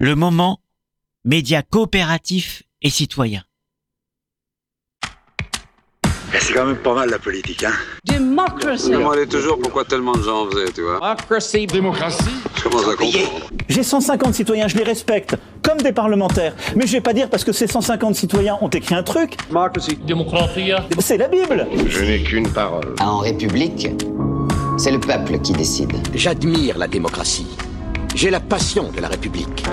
le moment média coopératif et citoyen. C'est quand même pas mal la politique, hein Démocratie. Je me demandais toujours? Pourquoi tellement de gens en faisaient, tu vois? Démocratie. Démocratie. Je commence à comprendre. J'ai 150 citoyens, je les respecte, comme des parlementaires. Mais je vais pas dire parce que ces 150 citoyens ont écrit un truc, Démocratie. c'est la Bible. Je n'ai qu'une parole. En République, c'est le peuple qui décide. J'admire la démocratie. J'ai la passion de la République.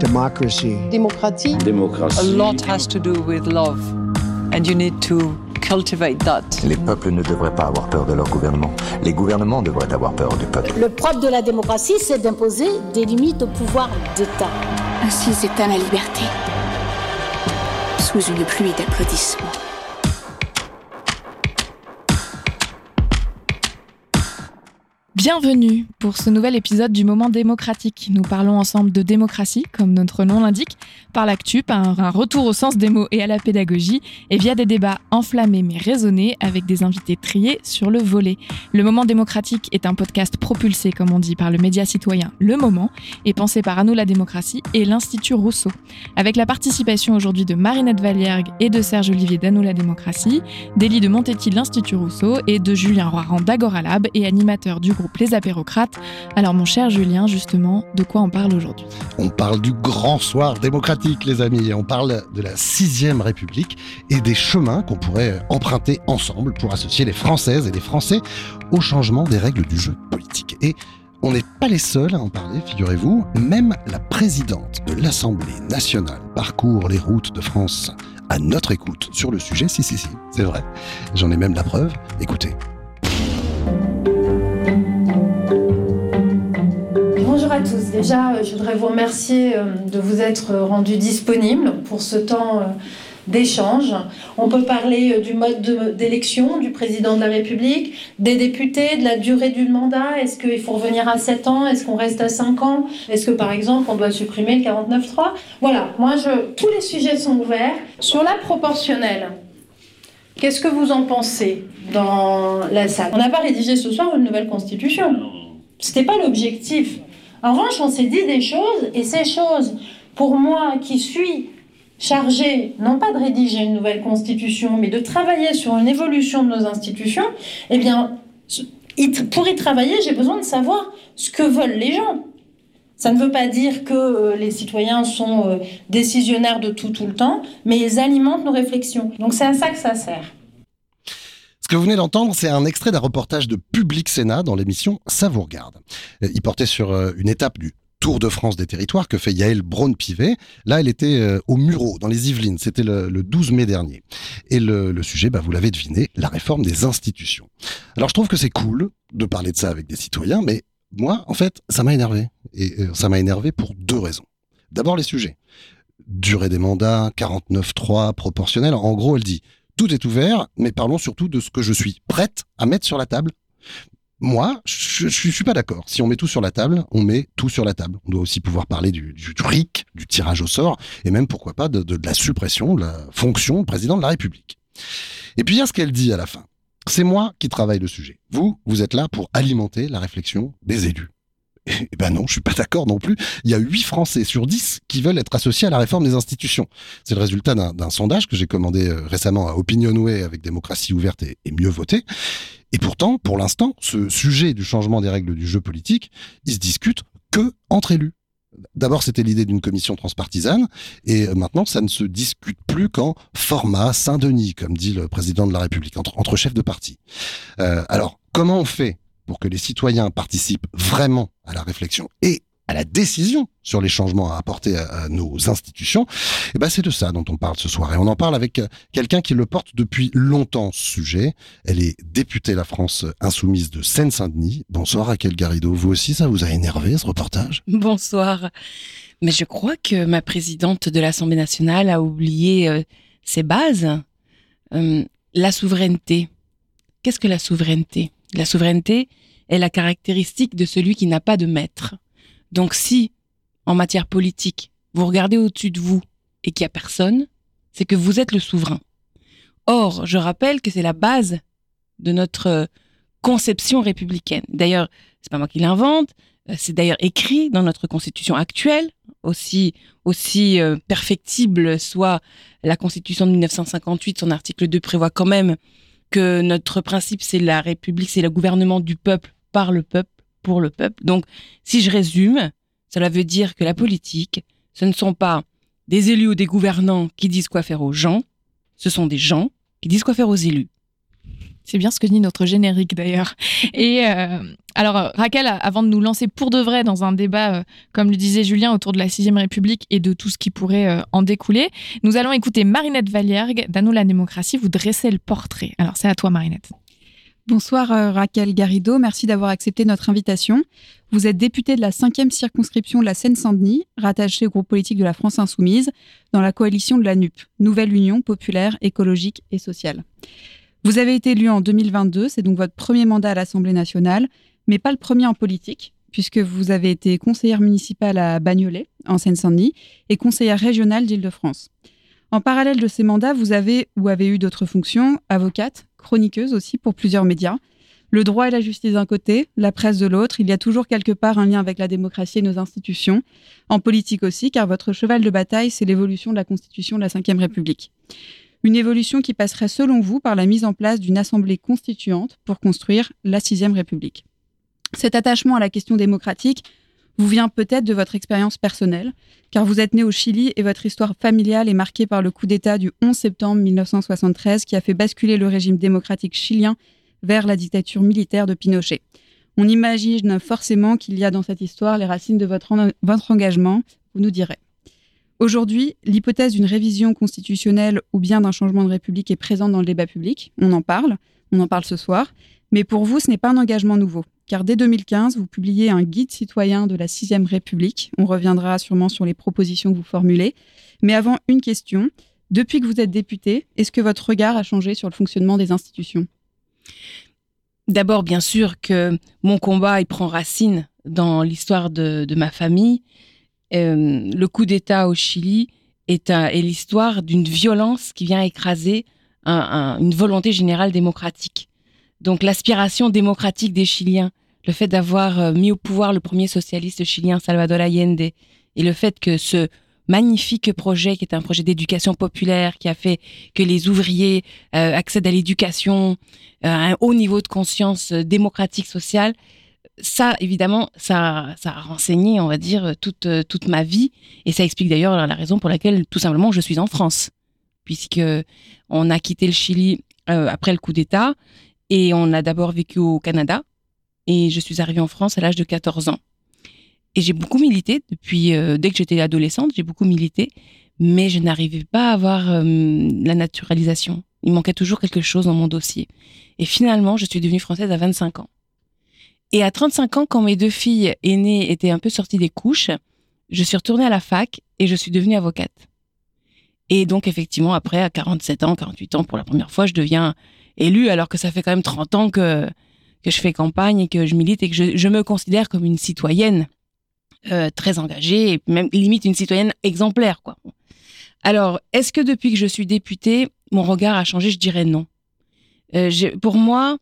Democracy. Démocratie. Démocratie. A lot has to do with love. And you need to cultivate that. Les peuples ne devraient pas avoir peur de leur gouvernement. Les gouvernements devraient avoir peur du peuple. Le propre de la démocratie, c'est d'imposer des limites au pouvoir d'État. Ainsi s'éteint la liberté. Sous une pluie d'applaudissements. Bienvenue pour ce nouvel épisode du Moment démocratique. Nous parlons ensemble de démocratie, comme notre nom l'indique, par l'actu, par un retour au sens des mots et à la pédagogie, et via des débats enflammés mais raisonnés avec des invités triés sur le volet. Le Moment démocratique est un podcast propulsé, comme on dit, par le média citoyen Le Moment et pensé par Anou la démocratie et l'Institut Rousseau. Avec la participation aujourd'hui de Marinette Valiergue et de Serge Olivier d'Anou la démocratie, d'Élie de Montetti de l'Institut Rousseau et de Julien Roiran d'Agora Lab et animateur du groupe Les Apérocrates. Alors mon cher Julien, justement, de quoi on parle aujourd'hui? On parle du grand soir démocratique, les amis. On parle de la sixième République et des chemins qu'on pourrait emprunter ensemble pour associer les Françaises et les Français au changement des règles du jeu politique. Et on n'est pas les seuls à en parler, figurez-vous. Même la présidente de l'Assemblée nationale parcourt les routes de France à notre écoute sur le sujet. Si, si, si, c'est vrai. J'en ai même la preuve. Écoutez. Bonjour à tous. Déjà, euh, je voudrais vous remercier euh, de vous être rendus disponibles pour ce temps euh, d'échange. On peut parler du mode de- d'élection du président de la République, des députés, de la durée du mandat. Est-ce qu'il faut revenir à 7 ans? Est-ce qu'on reste à 5 ans? Est-ce que, par exemple, on doit supprimer le 49.3 Voilà, moi, je, tous les sujets sont ouverts. Sur la proportionnelle, qu'est-ce que vous en pensez dans la salle? On n'a pas rédigé ce soir une nouvelle constitution. C'était pas l'objectif. En revanche, on s'est dit des choses, et ces choses, pour moi qui suis chargée, non pas de rédiger une nouvelle constitution, mais de travailler sur une évolution de nos institutions, eh bien, pour y travailler, j'ai besoin de savoir ce que veulent les gens. Ça ne veut pas dire que euh, les citoyens sont euh, décisionnaires de tout tout le temps, mais ils alimentent nos réflexions. Donc c'est à ça que ça sert. Que vous venez d'entendre, c'est un extrait d'un reportage de Public Sénat dans l'émission Ça vous regarde. Euh, Il portait sur euh, une étape du Tour de France des territoires que fait Yael Braun-Pivet. Là, elle était euh, au Murau, dans les Yvelines. C'était le, le 12 mai dernier. Et le, sujet, bah, vous l'avez deviné, la réforme des institutions. Alors, je trouve que c'est cool de parler de ça avec des citoyens, mais moi, en fait, ça m'a énervé. Et ça m'a énervé pour deux raisons. D'abord, les sujets. Durée des mandats, 49-3, proportionnel. En gros, elle dit tout est ouvert, mais parlons surtout de ce que je suis prête à mettre sur la table. Moi, je, je, je suis pas d'accord. Si on met tout sur la table, on met tout sur la table. On doit aussi pouvoir parler du, du, du RIC, du tirage au sort, et même pourquoi pas de la suppression de la fonction de président de la République. Et puis il y a ce qu'elle dit à la fin. C'est moi qui travaille le sujet. Vous, vous êtes là pour alimenter la réflexion des élus. Eh ben non, je suis pas d'accord non plus. Il y a 8 Français sur 10 qui veulent être associés à la réforme des institutions. C'est le résultat d'un sondage que j'ai commandé euh, récemment à Opinionway avec démocratie ouverte et, mieux votée. Et pourtant, pour l'instant, ce sujet du changement des règles du jeu politique, il se discute que entre élus. D'abord, c'était l'idée d'une commission transpartisane, et euh, maintenant, ça ne se discute plus qu'en format Saint-Denis, comme dit le président de la République, entre, entre chefs de parti. Euh, alors, comment on fait pour que les citoyens participent vraiment à la réflexion et à la décision sur les changements à apporter à, nos institutions, et ben c'est de ça dont on parle ce soir. Et on en parle avec euh, quelqu'un qui le porte depuis longtemps, sujet. Elle est députée La France Insoumise de Seine-Saint-Denis. Bonsoir Raquel Garrido. Vous aussi, ça vous a énervé ce reportage? Bonsoir. Mais je crois que ma présidente de l'Assemblée nationale a oublié euh, ses bases. Euh, la souveraineté. Qu'est-ce que la souveraineté? La souveraineté est la caractéristique de celui qui n'a pas de maître. Donc si, en matière politique, vous regardez au-dessus de vous et qu'il n'y a personne, c'est que vous êtes le souverain. Or, je rappelle que c'est la base de notre euh, conception républicaine. D'ailleurs, c'est pas moi qui l'invente, euh, c'est d'ailleurs écrit dans notre constitution actuelle, aussi aussi euh, perfectible soit la Constitution de 1958, son article 2 prévoit quand même que notre principe c'est la République, c'est le gouvernement du peuple par le peuple pour le peuple. Donc, si je résume, cela veut dire que la politique, ce ne sont pas des élus ou des gouvernants qui disent quoi faire aux gens, ce sont des gens qui disent quoi faire aux élus. C'est bien ce que dit notre générique d'ailleurs. Et euh, alors Raquel, avant de nous lancer pour de vrai dans un débat, euh, comme le disait Julien, autour de la Sixième République et de tout ce qui pourrait euh, en découler, nous allons écouter Marinette Valiergue d'Annou la démocratie vous dresser le portrait. Alors c'est à toi Marinette. Bonsoir Raquel Garrido, merci d'avoir accepté notre invitation. Vous êtes députée de la 5e circonscription de la Seine-Saint-Denis, rattachée au groupe politique de la France Insoumise, dans la coalition de la NUP, Nouvelle Union populaire, écologique et sociale. Vous avez été élu en 2022, c'est donc votre premier mandat à l'Assemblée nationale, mais pas le premier en politique, puisque vous avez été conseillère municipale à Bagnolet, en Seine-Saint-Denis, et conseillère régionale d'Île-de-France. En parallèle de ces mandats, vous avez ou avez eu d'autres fonctions, avocate, chroniqueuse aussi pour plusieurs médias. Le droit et la justice d'un côté, la presse de l'autre, il y a toujours quelque part un lien avec la démocratie et nos institutions. En politique aussi, car votre cheval de bataille, c'est l'évolution de la Constitution de la Ve République. Une évolution qui passerait selon vous par la mise en place d'une assemblée constituante pour construire la Sixième République. Cet attachement à la question démocratique vous vient peut-être de votre expérience personnelle, car vous êtes né au Chili et votre histoire familiale est marquée par le coup d'État du 11 septembre 1973 qui a fait basculer le régime démocratique chilien vers la dictature militaire de Pinochet. On imagine forcément qu'il y a dans cette histoire les racines de votre, engagement, vous nous direz. Aujourd'hui, l'hypothèse d'une révision constitutionnelle ou bien d'un changement de république est présente dans le débat public. On en parle, on en parle ce soir. Mais pour vous, ce n'est pas un engagement nouveau, car dès 2015, vous publiez un guide citoyen de la Sixième République. On reviendra sûrement sur les propositions que vous formulez. Mais avant, une question. Depuis que vous êtes député, est-ce que votre regard a changé sur le fonctionnement des institutions? D'abord, bien sûr que mon combat, il prend racine dans l'histoire de, ma famille euh, le coup d'État au Chili est, l'histoire d'une violence qui vient écraser une volonté générale démocratique. Donc l'aspiration démocratique des Chiliens, le fait d'avoir euh, mis au pouvoir le premier socialiste chilien Salvador Allende et le fait que ce magnifique projet qui est un projet d'éducation populaire qui a fait que les ouvriers euh, accèdent à l'éducation, à un haut niveau de conscience démocratique sociale, ça, évidemment, ça, ça a renseigné, on va dire, toute, toute ma vie. Et ça explique d'ailleurs la raison pour laquelle, tout simplement, je suis en France. Puisque on a quitté le Chili euh, après le coup d'État et on a d'abord vécu au Canada. Et je suis arrivée en France à l'âge de 14 ans. Et j'ai beaucoup milité depuis, euh, dès que j'étais adolescente, j'ai beaucoup milité, mais je n'arrivais pas à avoir euh, la naturalisation. Il manquait toujours quelque chose dans mon dossier. Et finalement, je suis devenue française à 25 ans. Et à 35 ans, quand mes deux filles aînées étaient un peu sorties des couches, je suis retournée à la fac et je suis devenue avocate. Et donc, effectivement, après, à 47 ans, 48 ans, pour la première fois, je deviens élue, alors que ça fait quand même 30 ans que, que je fais campagne et que je milite et que je, me considère comme une citoyenne euh, très engagée même limite une citoyenne exemplaire, quoi. Alors, est-ce que depuis que je suis députée, mon regard a changé? Je dirais non. Euh, pour moi,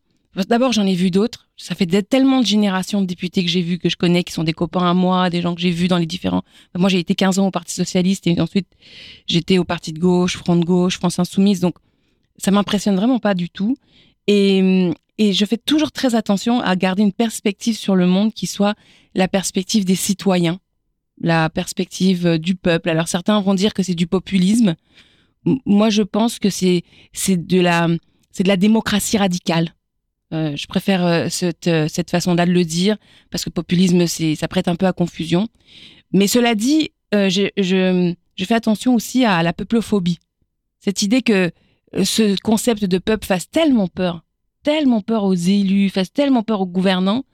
D'abord, j'en ai vu d'autres. Ça fait tellement de générations de députés que j'ai vus, que je connais, qui sont des copains à moi, des gens que j'ai vus dans les différents. Moi, j'ai été 15 ans au Parti Socialiste et ensuite, j'étais au Parti de gauche, Front de gauche, France Insoumise. Donc, ça m'impressionne vraiment pas du tout. Et, et je fais toujours très attention à garder une perspective sur le monde qui soit la perspective des citoyens, la perspective euh, du peuple. Alors, certains vont dire que c'est du populisme. Moi, je pense que c'est, c'est de la, c'est de la démocratie radicale euh, je préfère euh, cette, cette façon-là de le dire parce que populisme, c'est, ça prête un peu à confusion. Mais cela dit, je, je, je, fais attention aussi à la peuplophobie. Cette idée que ce concept de peuple fasse tellement peur, tellement peur aux élus, fasse tellement peur aux gouvernants,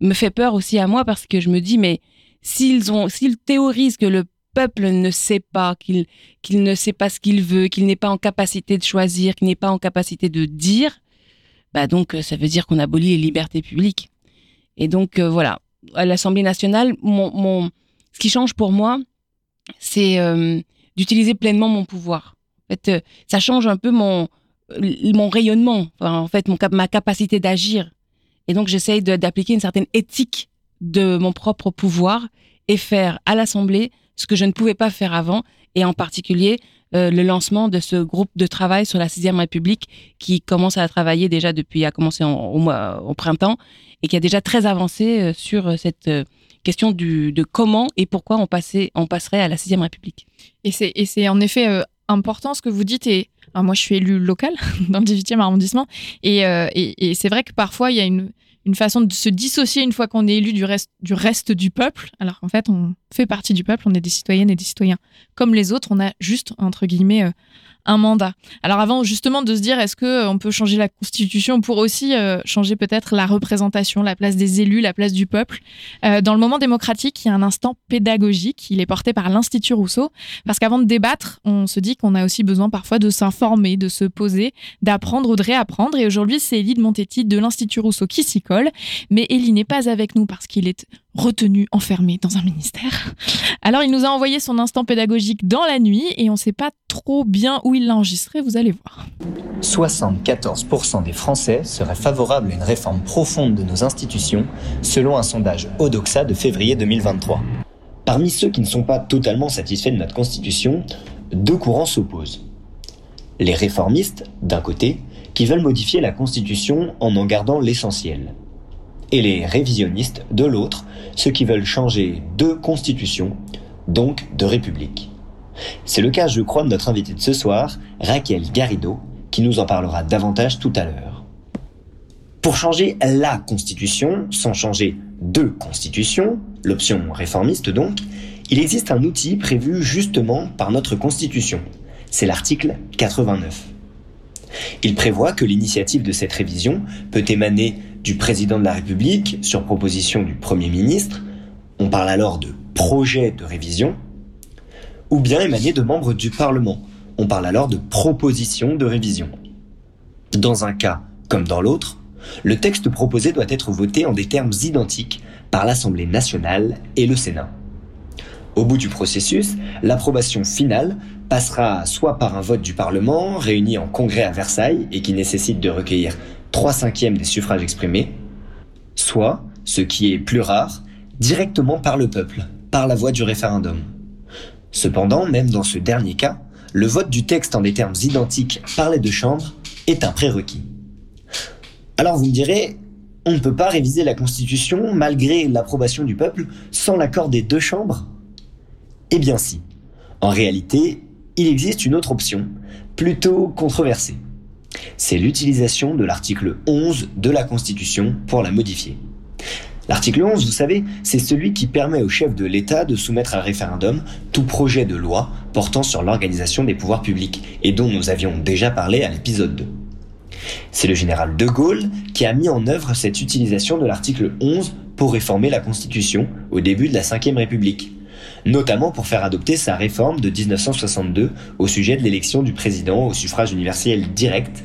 me fait peur aussi à moi parce que je me dis, mais s'ils ont, s'ils théorisent que le peuple ne sait pas, qu'il, qu'il ne sait pas ce qu'il veut, qu'il n'est pas en capacité de choisir, qu'il n'est pas en capacité de dire, bah donc euh, ça veut dire qu'on abolit les libertés publiques. Et donc euh, voilà, à l'Assemblée nationale, mon, ce qui change pour moi, c'est euh, d'utiliser pleinement mon pouvoir. En fait, ça change un peu mon mon rayonnement, en fait, mon, ma capacité d'agir. Et donc j'essaye d'appliquer une certaine éthique de mon propre pouvoir et faire à l'Assemblée ce que je ne pouvais pas faire avant, et en particulier euh, le lancement de ce groupe de travail sur la sixième République qui commence à travailler déjà depuis, a commencé au, mois, au printemps, et qui a déjà très avancé euh, sur cette euh, question du, de comment et pourquoi on, passait, on passerait à la sixième République. Et c'est en effet important ce que vous dites, et moi je suis élu local dans le 18e arrondissement, et, et, c'est vrai que parfois il y a une une façon de se dissocier une fois qu'on est élu du reste, du reste du peuple, alors qu'en fait, on fait partie du peuple, on est des citoyennes et des citoyens. Comme les autres, on a juste, entre guillemets, euh, un mandat. Alors avant justement de se dire est-ce que euh, on peut changer la constitution pour aussi euh, changer peut-être la représentation, la place des élus, la place du peuple? Euh, dans le moment démocratique, il y a un instant pédagogique. Il est porté par l'Institut Rousseau parce qu'avant de débattre, on se dit qu'on a aussi besoin parfois de s'informer, de se poser, d'apprendre ou de réapprendre. Et aujourd'hui, c'est Elie de Montetti de l'Institut Rousseau qui s'y colle. Mais Elie n'est pas avec nous parce qu'il est retenu, enfermé dans un ministère. Alors il nous a envoyé son instant pédagogique dans la nuit et on ne sait pas trop bien où il l'a enregistré, vous allez voir. 74% des Français seraient favorables à une réforme profonde de nos institutions, selon un sondage Odoxa de février 2023. Parmi ceux qui ne sont pas totalement satisfaits de notre Constitution, deux courants s'opposent. Les réformistes, d'un côté, qui veulent modifier la Constitution en en gardant l'essentiel, et les révisionnistes de l'autre, ceux qui veulent changer de constitution, donc de république. C'est le cas, je crois, de notre invité de ce soir, Raquel Garrido, qui nous en parlera davantage tout à l'heure. Pour changer la constitution, sans changer de constitution, l'option réformiste donc, il existe un outil prévu justement par notre constitution. C'est l'article 89. Il prévoit que l'initiative de cette révision peut émaner du président de la République sur proposition du Premier ministre, on parle alors de projet de révision, ou bien émaner de membres du Parlement, on parle alors de proposition de révision. Dans un cas comme dans l'autre, le texte proposé doit être voté en des termes identiques par l'Assemblée nationale et le Sénat. Au bout du processus, l'approbation finale passera soit par un vote du Parlement réuni en congrès à Versailles et qui nécessite de recueillir 3 cinquièmes des suffrages exprimés, soit, ce qui est plus rare, directement par le peuple, par la voie du référendum. Cependant, même dans ce dernier cas, le vote du texte en des termes identiques par les deux chambres est un prérequis. Alors vous me direz, on ne peut pas réviser la Constitution malgré l'approbation du peuple sans l'accord des deux chambres? Eh bien si. En réalité, il existe une autre option, plutôt controversée c'est l'utilisation de l'article 11 de la Constitution pour la modifier. L'article 11, vous savez, c'est celui qui permet au chef de l'État de soumettre à référendum tout projet de loi portant sur l'organisation des pouvoirs publics et dont nous avions déjà parlé à l'épisode 2. C'est le général de Gaulle qui a mis en œuvre cette utilisation de l'article 11 pour réformer la Constitution au début de la Ve République notamment pour faire adopter sa réforme de 1962 au sujet de l'élection du président au suffrage universel direct,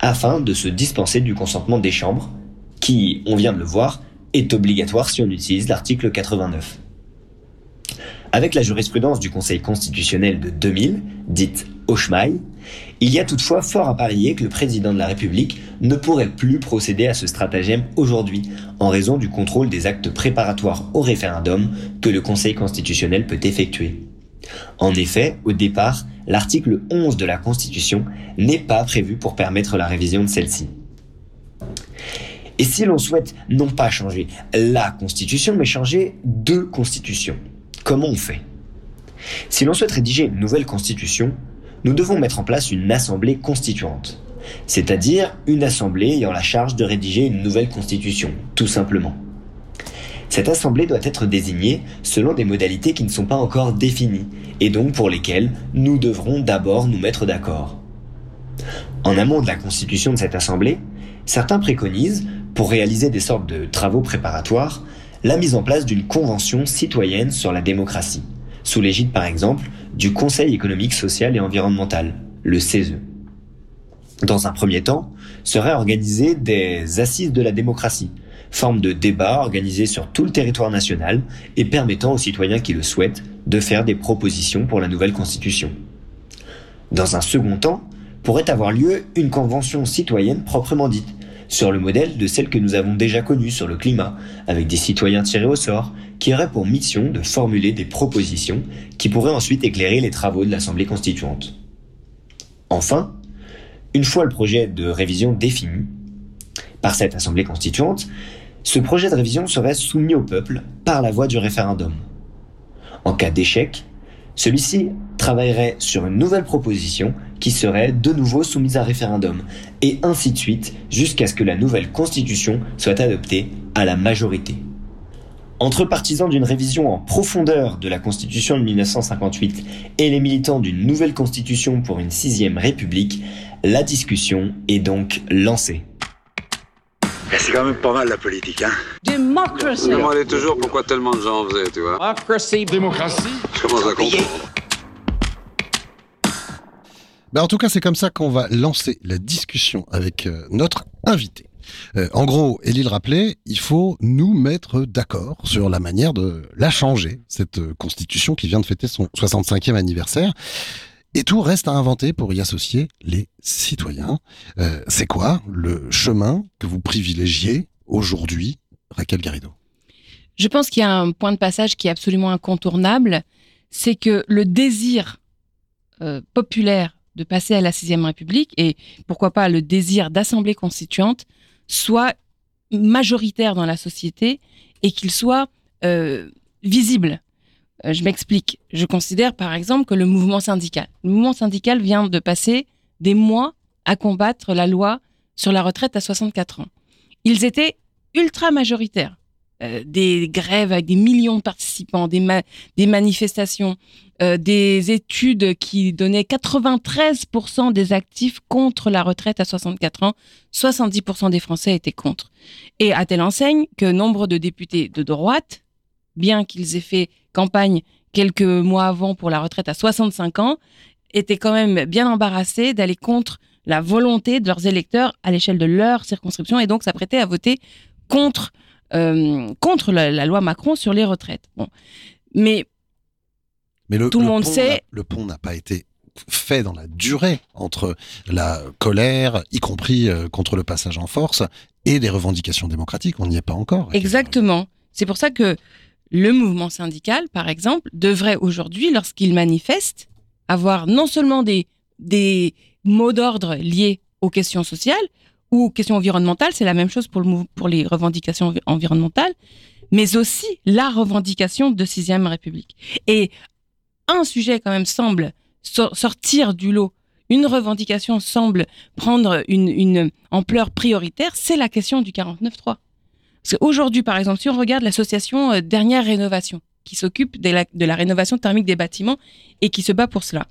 afin de se dispenser du consentement des chambres, qui, on vient de le voir, est obligatoire si on utilise l'article 89. Avec la jurisprudence du Conseil constitutionnel de 2000, dite Auchmail, il y a toutefois fort à parier que le président de la République ne pourrait plus procéder à ce stratagème aujourd'hui en raison du contrôle des actes préparatoires au référendum que le Conseil constitutionnel peut effectuer. En effet, au départ, l'article 11 de la Constitution n'est pas prévu pour permettre la révision de celle-ci. Et si l'on souhaite non pas changer la Constitution, mais changer deux constitutions, comment on fait? Si l'on souhaite rédiger une nouvelle Constitution, nous devons mettre en place une assemblée constituante, c'est-à-dire une assemblée ayant la charge de rédiger une nouvelle constitution, tout simplement. Cette assemblée doit être désignée selon des modalités qui ne sont pas encore définies, et donc pour lesquelles nous devrons d'abord nous mettre d'accord. En amont de la constitution de cette assemblée, certains préconisent, pour réaliser des sortes de travaux préparatoires, la mise en place d'une convention citoyenne sur la démocratie, sous l'égide par exemple du Conseil économique, social et environnemental, le CESE. Dans un premier temps, seraient organisées des assises de la démocratie, forme de débat organisée sur tout le territoire national et permettant aux citoyens qui le souhaitent de faire des propositions pour la nouvelle constitution. Dans un second temps, pourrait avoir lieu une convention citoyenne proprement dite, sur le modèle de celle que nous avons déjà connue sur le climat, avec des citoyens tirés au sort, qui aurait pour mission de formuler des propositions qui pourraient ensuite éclairer les travaux de l'Assemblée constituante. Enfin, une fois le projet de révision défini par cette Assemblée constituante, ce projet de révision serait soumis au peuple par la voie du référendum. En cas d'échec, celui-ci travaillerait sur une nouvelle proposition qui serait de nouveau soumise à référendum, et ainsi de suite jusqu'à ce que la nouvelle constitution soit adoptée à la majorité. Entre partisans d'une révision en profondeur de la Constitution de 1958 et les militants d'une nouvelle Constitution pour une sixième République, la discussion est donc lancée. C'est quand même pas mal la politique, hein Démocratie. Je me demandais toujours pourquoi tellement de gens en faisaient, tu vois. Démocratie. Démocratie. Je commence à comprendre. Ben en tout cas, c'est comme ça qu'on va lancer la discussion avec euh, notre invité. Euh, en gros, Elie le rappelait, il faut nous mettre d'accord sur la manière de la changer, cette euh, constitution qui vient de fêter son 65e anniversaire. Et tout reste à inventer pour y associer les citoyens. Euh, c'est quoi le chemin que vous privilégiez aujourd'hui, Raquel Garrido? Je pense qu'il y a un point de passage qui est absolument incontournable, c'est que le désir euh, populaire de passer à la sixième République et pourquoi pas le désir d'assemblée constituante soit majoritaire dans la société et qu'il soit euh, visible. Euh, je m'explique. Je considère par exemple que le mouvement syndical, le mouvement syndical vient de passer des mois à combattre la loi sur la retraite à 64 ans. Ils étaient ultra majoritaires. Euh, des grèves avec des millions de participants, des, manifestations, euh, des études qui donnaient 93% des actifs contre la retraite à 64 ans, 70% des Français étaient contre. Et à telle enseigne que nombre de députés de droite, bien qu'ils aient fait campagne quelques mois avant pour la retraite à 65 ans, étaient quand même bien embarrassés d'aller contre la volonté de leurs électeurs à l'échelle de leur circonscription et donc s'apprêter à voter contre contre la, loi Macron sur les retraites. Bon. Mais, Mais le, tout le, monde sait. Le pont n'a pas été fait dans la durée entre la colère, y compris euh, contre le passage en force, et les revendications démocratiques. On n'y est pas encore. Exactement. C'est pour ça que le mouvement syndical, par exemple, devrait aujourd'hui, lorsqu'il manifeste, avoir non seulement des, des mots d'ordre liés aux questions sociales, ou questions environnementales, c'est la même chose pour, le, pour les revendications environnementales, mais aussi la revendication de sixième République. Et un sujet quand même semble sortir du lot, une revendication semble prendre une, ampleur prioritaire, c'est la question du 49.3. Parce qu'aujourd'hui, par exemple, si on regarde l'association euh, Dernière Rénovation, qui s'occupe de de la rénovation thermique des bâtiments et qui se bat pour cela,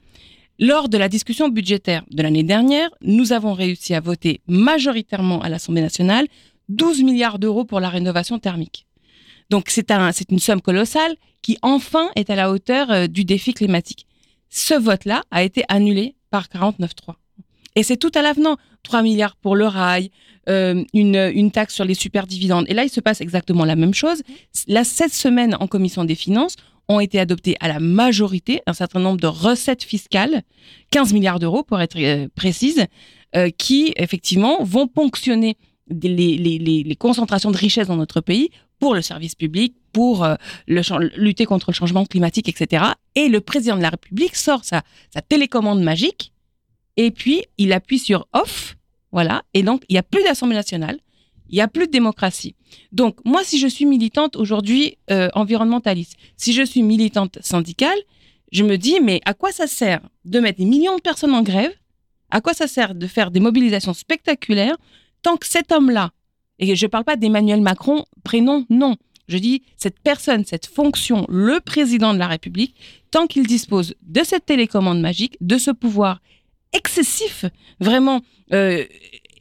lors de la discussion budgétaire de l'année dernière, nous avons réussi à voter majoritairement à l'Assemblée nationale 12 milliards d'euros pour la rénovation thermique. Donc c'est un, une somme colossale qui enfin est à la hauteur euh, du défi climatique. Ce vote-là a été annulé par 49.3. Et c'est tout à l'avenant. 3 milliards pour le rail, euh, une, taxe sur les superdividendes. Et là, il se passe exactement la même chose. Là, cette semaine, en commission des finances, ont été adoptés à la majorité un certain nombre de recettes fiscales, 15 milliards d'euros pour être euh, précise, euh, qui effectivement vont ponctionner les, les, les, concentrations de richesses dans notre pays pour le service public, pour euh, le, lutter contre le changement climatique, etc. Et le président de la République sort sa, sa télécommande magique et puis il appuie sur off, voilà, et donc il n'y a plus d'Assemblée nationale, il n'y a plus de démocratie. Donc, moi, si je suis militante aujourd'hui euh, environnementaliste, si je suis militante syndicale, je me dis, mais à quoi ça sert de mettre des millions de personnes en grève? À quoi ça sert de faire des mobilisations spectaculaires tant que cet homme-là, et je ne parle pas d'Emmanuel Macron, prénom, non, je dis cette personne, cette fonction, le président de la République, tant qu'il dispose de cette télécommande magique, de ce pouvoir excessif, vraiment euh,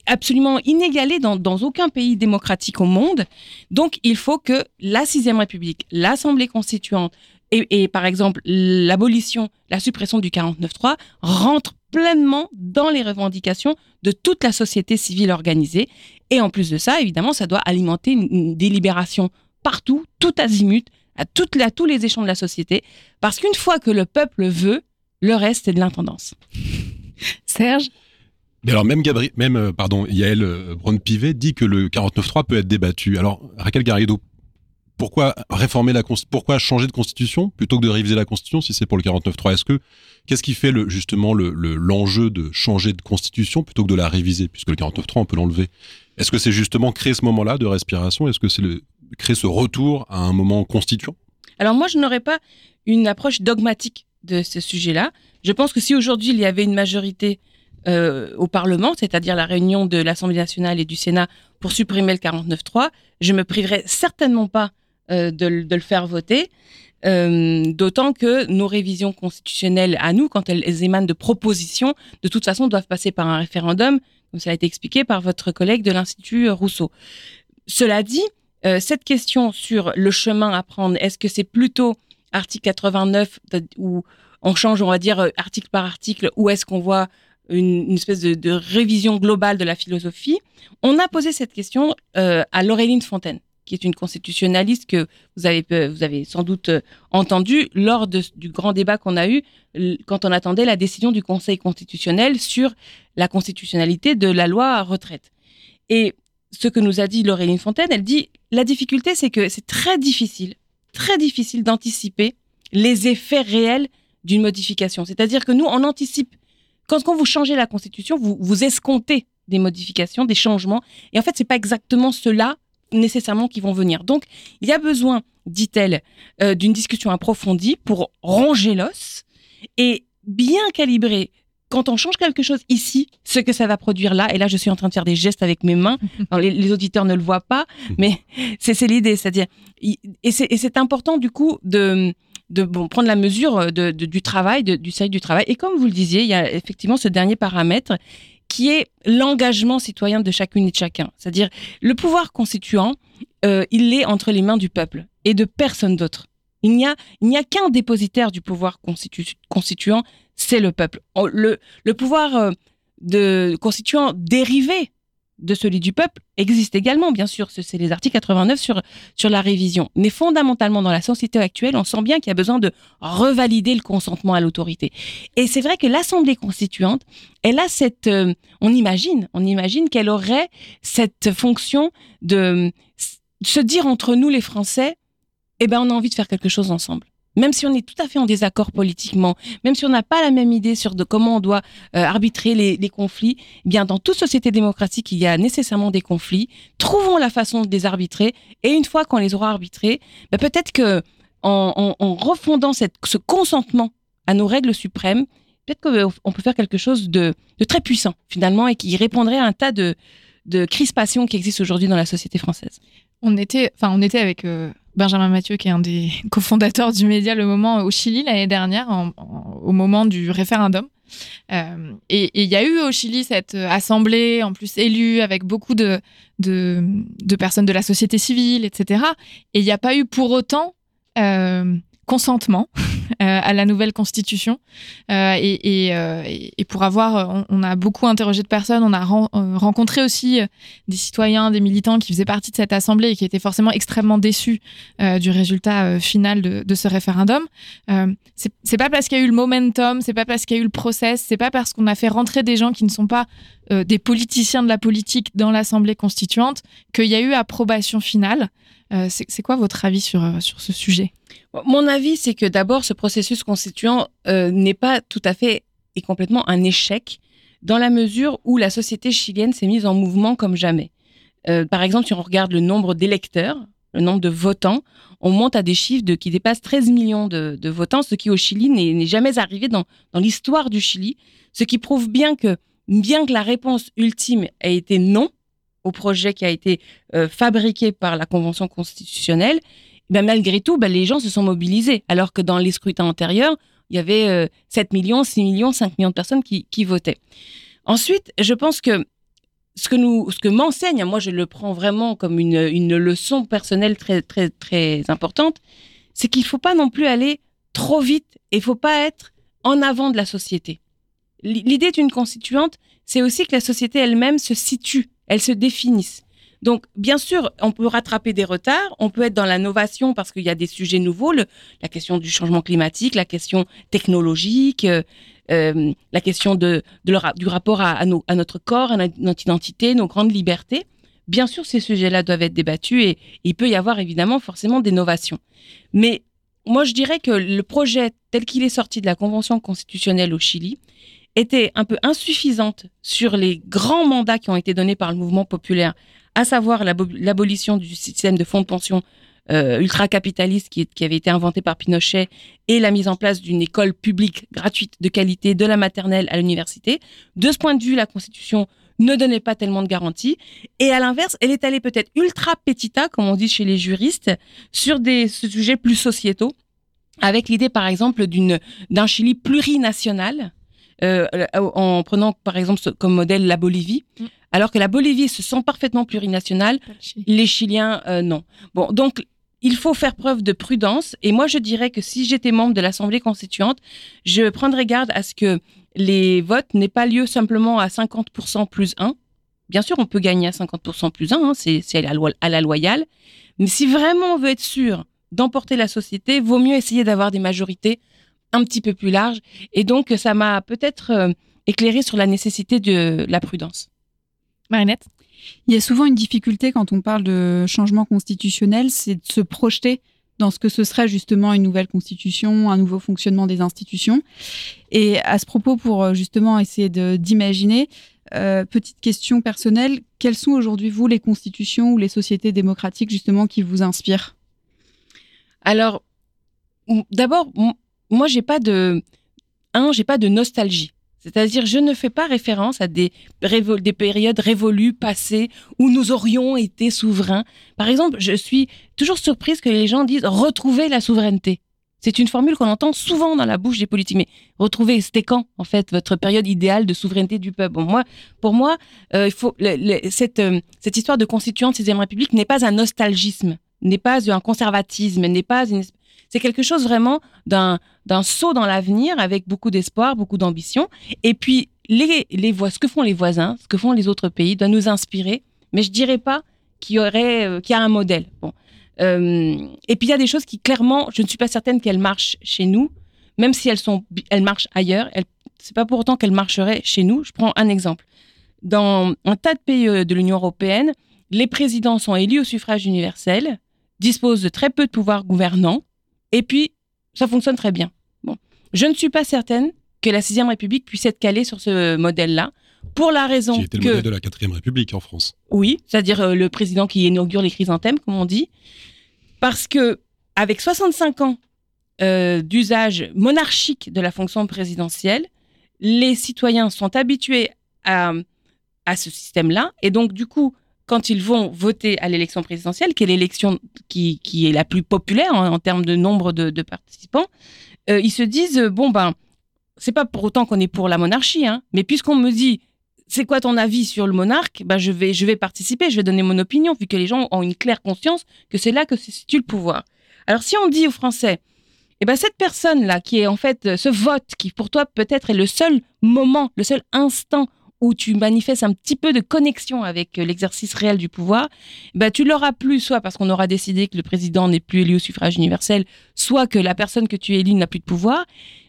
absolument inégalé dans, aucun pays démocratique au monde. Donc, il faut que la Sixième République, l'Assemblée constituante et, par exemple l'abolition, la suppression du 49.3 rentrent pleinement dans les revendications de toute la société civile organisée. Et en plus de ça, évidemment, ça doit alimenter une, délibération partout, tout azimut, à tous les échelons de la société. Parce qu'une fois que le peuple veut, le reste, c'est de l'intendance. Serge? Mais alors même Gabriel, même euh, pardon, Yael euh, Braun-Pivet dit que le 49.3 peut être débattu. Alors Raquel Garrido, pourquoi réformer la pourquoi changer de constitution plutôt que de réviser la constitution si c'est pour le 49.3 Est-ce que qu'est-ce qui fait le, justement le, l'enjeu de changer de constitution plutôt que de la réviser? Puisque le 49.3 on peut l'enlever. Est-ce que c'est justement créer ce moment-là de respiration? Est-ce que c'est le, créer ce retour à un moment constituant? Alors moi je n'aurais pas une approche dogmatique de ce sujet-là. Je pense que si aujourd'hui il y avait une majorité euh, au Parlement, c'est-à-dire la réunion de l'Assemblée nationale et du Sénat pour supprimer le 49.3, je me priverais certainement pas euh, de, le faire voter. Euh, d'autant que nos révisions constitutionnelles à nous, quand elles émanent de propositions, de toute façon doivent passer par un référendum, comme ça a été expliqué par votre collègue de l'Institut Rousseau. Cela dit, cette question sur le chemin à prendre, est-ce que c'est plutôt article 89 où on change, on va dire, article par article, ou est-ce qu'on voit une, espèce de, révision globale de la philosophie, on a posé cette question euh, à Laureline Fontaine, qui est une constitutionnaliste que vous avez, vous avez sans doute euh, entendu lors du grand débat qu'on a eu quand on attendait la décision du Conseil constitutionnel sur la constitutionnalité de la loi retraite. Et ce que nous a dit Laureline Fontaine, elle dit la difficulté, c'est que c'est très difficile, très difficile d'anticiper les effets réels d'une modification. C'est-à-dire que nous, on anticipe quand, vous changez la Constitution, vous, vous escomptez des modifications, des changements. Et en fait, c'est pas exactement cela nécessairement qui vont venir. Donc, il y a besoin, dit-elle, euh, d'une discussion approfondie pour ranger l'os et bien calibrer quand on change quelque chose ici, ce que ça va produire là, et là je suis en train de faire des gestes avec mes mains, les, auditeurs ne le voient pas, mais c'est l'idée, c'est-à-dire, et c'est important du coup de, de prendre la mesure euh, de, du travail, du seuil du travail. Et comme vous le disiez, il y a effectivement ce dernier paramètre qui est l'engagement citoyen de chacune et de chacun. C'est-à-dire le pouvoir constituant, euh, il est entre les mains du peuple et de personne d'autre. Il n'y a, a qu'un dépositaire du pouvoir constituant, c'est le peuple. Le, le pouvoir euh, de constituant dérivé de celui du peuple existe également, bien sûr. C'est les articles 89 sur, sur la révision. Mais fondamentalement, dans la société actuelle, on sent bien qu'il y a besoin de revalider le consentement à l'autorité. Et c'est vrai que l'Assemblée constituante, elle a cette... Euh, on imagine, on imagine qu'elle aurait cette fonction de se dire entre nous, les Français, eh ben, on a envie de faire quelque chose ensemble même si on est tout à fait en désaccord politiquement, même si on n'a pas la même idée sur de comment on doit euh, arbitrer les, conflits, eh bien dans toute société démocratique, il y a nécessairement des conflits. Trouvons la façon de les arbitrer, et une fois qu'on les aura arbitrés, ben, peut-être que en, refondant ce consentement à nos règles suprêmes, peut-être qu'on peut faire quelque chose de, très puissant finalement et qui répondrait à un tas de, de crispations qui existent aujourd'hui dans la société française. On était, enfin, on était avec euh, Benjamin Mathieu, qui est un des cofondateurs du média Le Moment au Chili l'année dernière, au moment du référendum. Euh, et il y a eu au Chili cette assemblée, en plus élue, avec beaucoup de, de, personnes de la société civile, etc. Et il n'y a pas eu pour autant euh, consentement euh, à la nouvelle constitution. Euh, euh, et, pour avoir, on, a beaucoup interrogé de personnes, on a rencontré aussi des citoyens, des militants qui faisaient partie de cette assemblée et qui étaient forcément extrêmement déçus du résultat final de, ce référendum. c'est pas parce qu'il y a eu le momentum, c'est pas parce qu'il y a eu le process, c'est pas parce qu'on a fait rentrer des gens qui ne sont pas des politiciens de la politique dans l'assemblée constituante qu'il y a eu approbation finale. C'est quoi votre avis sur, sur ce sujet? Mon avis, c'est que d'abord, ce processus constituant euh, n'est pas tout à fait et complètement un échec dans la mesure où la société chilienne s'est mise en mouvement comme jamais. Euh, par exemple, si on regarde le nombre d'électeurs, le nombre de votants, on monte à des chiffres de, qui dépassent 13 millions de, votants, ce qui au Chili n'est jamais arrivé dans, l'histoire du Chili, ce qui prouve bien que, bien que la réponse ultime ait été non au projet qui a été euh, fabriqué par la Convention constitutionnelle, ben, malgré tout, ben, les gens se sont mobilisés. Alors que dans les scrutins antérieurs, il y avait 7 euh, millions, 6 millions, 5 millions de personnes qui, votaient. Ensuite, je pense que ce que m'enseigne, moi je le prends vraiment comme une, une leçon personnelle très, très, très importante, c'est qu'il ne faut pas non plus aller trop vite et il ne faut pas être en avant de la société. L'idée d'une constituante, c'est aussi que la société elle-même se situe, elle se définisse. Donc, bien sûr, on peut rattraper des retards, on peut être dans l'innovation parce qu'il y a des sujets nouveaux, la question du changement climatique, la question technologique, euh, euh, la question du rapport à, notre corps, à notre identité, nos grandes libertés. bien sûr, ces sujets-là doivent être débattus et il peut y avoir évidemment forcément des novations. Mais moi, je dirais que le projet tel qu'il est sorti de la Convention constitutionnelle au Chili était un peu insuffisante sur les grands mandats qui ont été donnés par le mouvement populaire, à savoir l'abolition du système de fonds de pension euh, ultra-capitaliste qui, qui, avait été inventé par Pinochet et la mise en place d'une école publique gratuite de qualité de la maternelle à l'université. De ce point de vue, la Constitution ne donnait pas tellement de garanties. Et à l'inverse, elle est allée peut-être ultra petita, comme on dit chez les juristes, sur des sujets plus sociétaux, avec l'idée, par exemple, d'un Chili plurinational, euh, en prenant par exemple comme modèle la Bolivie. Mm. Alors que la Bolivie se sent parfaitement plurinationale, les Chiliens euh, non. Bon, donc il faut faire preuve de prudence. Et moi, je dirais que si j'étais membre de l'Assemblée constituante, je prendrais garde à ce que les votes n'aient pas lieu simplement à 50% plus 1. Bien sûr, on peut gagner à 50% plus 1, hein, c'est à la loyale. Mais si vraiment on veut être sûr d'emporter la société, vaut mieux essayer d'avoir des majorités un petit peu plus larges. Et donc, ça m'a peut-être euh, éclairé sur la nécessité de la prudence. Marinette il y a souvent une difficulté quand on parle de changement constitutionnel, c'est de se projeter dans ce que ce serait justement une nouvelle constitution, un nouveau fonctionnement des institutions. Et à ce propos, pour euh, justement essayer d'imaginer, euh, petite question personnelle, quelles sont aujourd'hui, vous, les constitutions ou les sociétés démocratiques justement qui vous inspirent? Alors, d'abord, moi, j'ai pas de... Un, j'ai pas de nostalgie. C'est-à-dire, je ne fais pas référence à des, des périodes révolues, passées, où nous aurions été souverains. Par exemple, je suis toujours surprise que les gens disent retrouver la souveraineté. C'est une formule qu'on entend souvent dans la bouche des politiques. Mais retrouver, c'était quand, en fait, votre période idéale de souveraineté du peuple? Moi, Pour moi, euh, il faut, cette, euh, cette histoire de constituante 6 République n'est pas un nostalgisme, n'est pas un conservatisme, n'est pas une, c'est quelque chose vraiment d'un saut dans l'avenir avec beaucoup d'espoir, beaucoup d'ambition. Et puis les les ce que font les voisins, ce que font les autres pays, doit nous inspirer. Mais je dirais pas qu'il y aurait euh, qu'il y a un modèle. Bon. Euh, et puis il y a des choses qui clairement, je ne suis pas certaine qu'elles marchent chez nous, même si elles sont elles marchent ailleurs. Elles, c'est pas pour autant qu'elles marcheraient chez nous. Je prends un exemple. Dans un tas de pays euh, de l'Union européenne, les présidents sont élus au suffrage universel, disposent de très peu de pouvoir gouvernants, et puis, ça fonctionne très bien. Bon. Je ne suis pas certaine que la sixième République puisse être calée sur ce modèle-là, pour la raison qui était le modèle de la quatrième République en France. Oui, c'est-à-dire euh, le président qui inaugure les chrysanthèmes, comme on dit, parce que avec 65 ans euh, d'usage monarchique de la fonction présidentielle, les citoyens sont habitués à, à ce système-là, et donc du coup, quand ils vont voter à l'élection présidentielle, qui est l'élection qui, est la plus populaire en, termes de nombre de, participants, euh, ils se disent bon ben c'est pas pour autant qu'on est pour la monarchie, hein, mais puisqu'on me dit c'est quoi ton avis sur le monarque, ben je vais je vais participer, je vais donner mon opinion vu que les gens ont une claire conscience que c'est là que se situe le pouvoir. Alors si on dit aux Français eh ben cette personne là qui est en fait ce vote qui pour toi peut-être est le seul moment, le seul instant où tu manifestes un petit peu de connexion avec euh, l'exercice réel du pouvoir, bah, tu l'auras plus, soit parce qu'on aura décidé que le président n'est plus élu au suffrage universel, soit que la personne que tu élis n'a plus de pouvoir.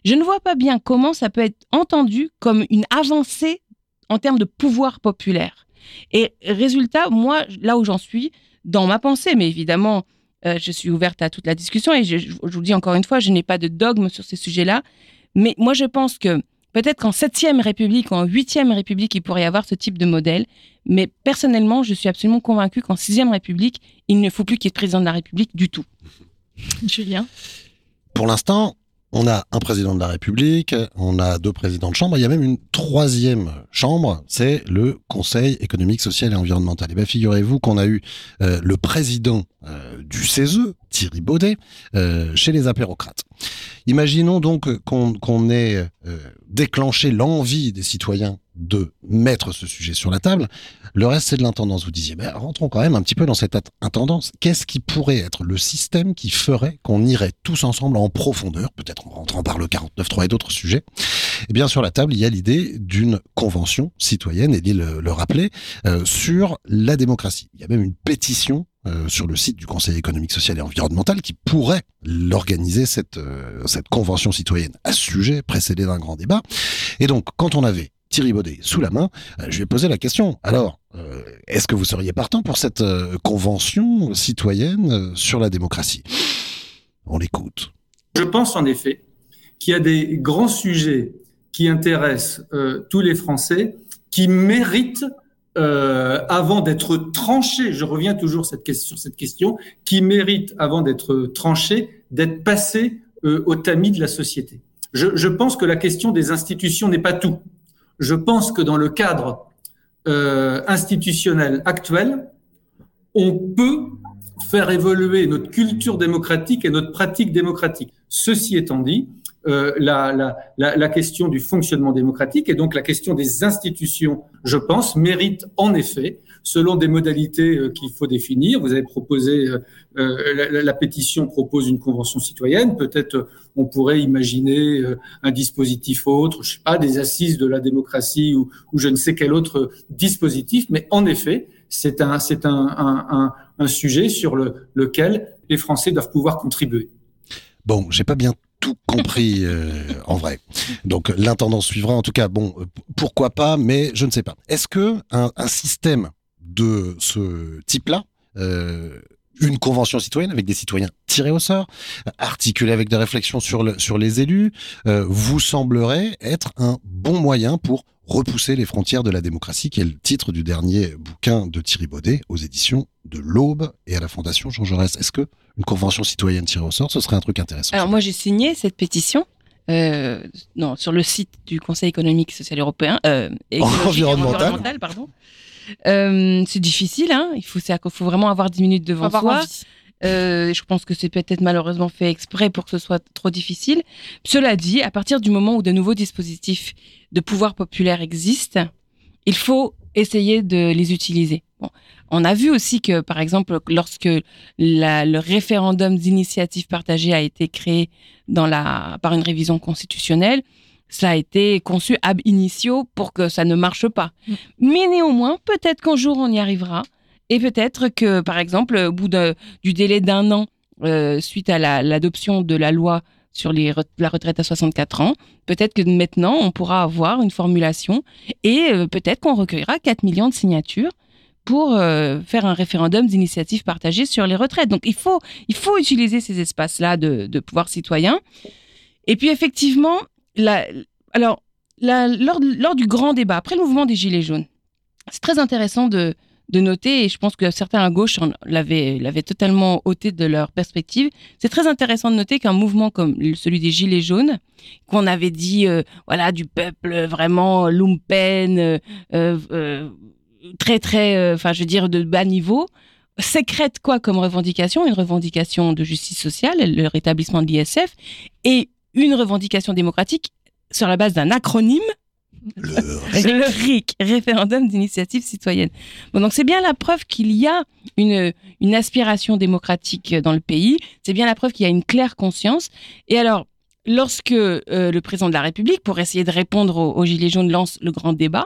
Je ne vois pas bien comment ça peut être entendu comme une avancée en termes de pouvoir populaire. Et résultat, moi, là où j'en suis, dans ma pensée, mais évidemment, euh, je suis ouverte à toute la discussion et je, je vous dis encore une fois, je n'ai pas de dogme sur ces sujets-là, mais moi, je pense que Peut-être qu'en septième République ou en huitième République, il pourrait y avoir ce type de modèle. Mais personnellement, je suis absolument convaincu qu'en sixième République, il ne faut plus qu'il y ait de président de la République du tout. Julien? Pour l'instant, on a un président de la République, on a deux présidents de chambre, il y a même une troisième chambre, c'est le Conseil économique, social et environnemental. Et bien figurez-vous qu'on a eu euh, le président euh, du CESE, Thierry Baudet, euh, chez les apérocrates. Imaginons donc qu'on ait déclenché l'envie des citoyens de mettre ce sujet sur la table. Le reste, c'est de l'intendance. Vous disiez, ben, rentrons quand même un petit peu dans cette intendance. Qu'est-ce qui pourrait être le système qui ferait qu'on irait tous ensemble en profondeur, peut-être en rentrant par le 49.3 et d'autres sujets? Eh bien, sur la table, il y a l'idée d'une convention citoyenne, et le, le rappeler, euh, sur la démocratie. Il y a même une pétition euh, sur le site du Conseil économique, social et environnemental qui pourrait l'organiser cette, euh, cette convention citoyenne à ce sujet, précédée d'un grand débat. Et donc, quand on avait Thierry Baudet sous la main, euh, je lui ai posé la question. Alors, est-ce que vous seriez partant pour cette convention citoyenne sur la démocratie? On l'écoute. Je pense en effet qu'il y a des grands sujets qui intéressent tous les Français qui méritent avant d'être tranchés, je reviens toujours sur cette question, qui méritent avant d'être tranchés, d'être passés au tamis de la société. Je, je, pense que la question des institutions n'est pas tout. Je pense que dans le cadre euh, institutionnel actuel, on peut faire évoluer notre culture démocratique et notre pratique démocratique. Ceci étant dit, euh, la, question du fonctionnement démocratique et donc la question des institutions, je pense, mérite en effet selon des modalités euh, qu'il faut définir. Vous avez proposé, euh, la, pétition propose une convention citoyenne. Peut-être on pourrait imaginer un dispositif autre, je sais pas, des assises de la démocratie ou, je ne sais quel autre dispositif. Mais en effet, c'est un, c'est un, un, sujet sur le, lequel les Français doivent pouvoir contribuer. Bon, j'ai pas bien tout compris euh, en vrai. Donc l'intendance suivra. En tout cas, bon, pourquoi pas, mais je ne sais pas. Est-ce que un, un système de ce type-là, euh, une convention citoyenne avec des citoyens tirés au sort, articulée avec des réflexions sur, sur les élus, euh, vous semblerait être un bon moyen pour repousser les frontières de la démocratie, qui est le titre du dernier bouquin de Thierry Baudet aux éditions de l'Aube et à la Fondation Jean Jaurès. Est-ce que une convention citoyenne tirée au sort, ce serait un truc intéressant? Alors moi j'ai signé cette pétition. Euh, non, sur le site du Conseil économique social européen, euh, environnemental. environnemental, pardon. Euh, c'est difficile, hein. il faut, faut vraiment avoir 10 minutes devant soi. Euh, je pense que c'est peut-être malheureusement fait exprès pour que ce soit trop difficile. Cela dit, à partir du moment où de nouveaux dispositifs de pouvoir populaire existent, il faut essayer de les utiliser. Bon. On a vu aussi que, par exemple, lorsque la, le référendum d'initiative partagée a été créé dans la, par une révision constitutionnelle, ça a été conçu ab initio pour que ça ne marche pas. Mm. Mais néanmoins, peut-être qu'un jour on y arrivera. Et peut-être que, par exemple, au bout du délai d'un an, euh, suite à l'adoption de la loi sur la retraite à 64 ans, peut-être que maintenant, on pourra avoir une formulation et euh, peut-être qu'on recueillera 4 millions de signatures pour euh, faire un référendum d'initiative partagée sur les retraites. Donc, il faut, il faut utiliser ces espaces-là de, pouvoir citoyen. Et puis, effectivement, alors, lors, lors, du grand débat, après le mouvement des Gilets jaunes, c'est très intéressant de, de, noter, et je pense que certains à gauche l'avaient totalement ôté de leur perspective, c'est très intéressant de noter qu'un mouvement comme celui des Gilets jaunes, qu'on avait dit, euh, voilà, du peuple vraiment lumpen, euh, euh, très, très, enfin, je veux dire, de bas niveau, sécrète quoi comme revendication? Une revendication de justice sociale, le rétablissement de l'ISF, et une revendication démocratique sur la base d'un acronyme. Le RIC. référendum d'initiative citoyenne. Bon, donc c'est bien la preuve qu'il y a une, une aspiration démocratique dans le pays. C'est bien la preuve qu'il y a une claire conscience. Et alors, lorsque euh, le président de la République, pour essayer de répondre aux, Gilets jaunes, lance le grand débat,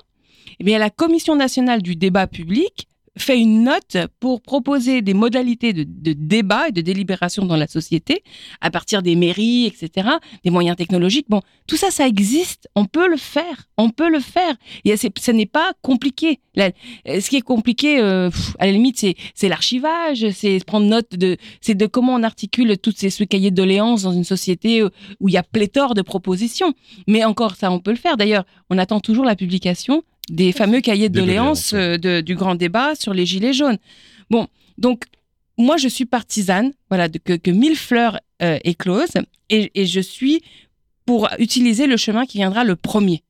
eh bien, la Commission nationale du débat public fait une note pour proposer des modalités de, débat et de délibération dans la société à partir des mairies, etc., des moyens technologiques. Bon, tout ça, ça existe. On peut le faire. On peut le faire. Et ce n'est pas compliqué. ce qui est compliqué, euh, à la limite, c'est l'archivage, c'est prendre note de, c'est de comment on articule tous ces ce cahiers de doléances dans une société où il y a pléthore de propositions. Mais encore, ça, on peut le faire. D'ailleurs, on attend toujours la publication des fameux cahiers de doléances euh, du grand débat sur les gilets jaunes. Bon, donc moi je suis partisane, voilà, de, que, que mille fleurs euh, éclosent et, et, je suis pour utiliser le chemin qui viendra le premier.